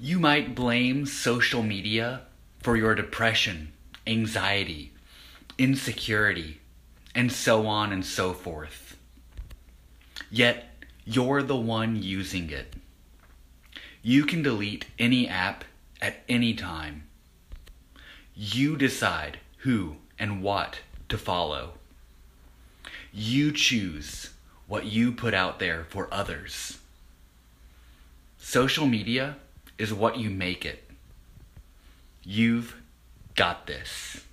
You might blame social media for your depression, anxiety, insecurity, and so on and so forth. Yet, you're the one using it. You can delete any app at any time. You decide who and what to follow. You choose what you put out there for others. Social media is what you make it. You've got this.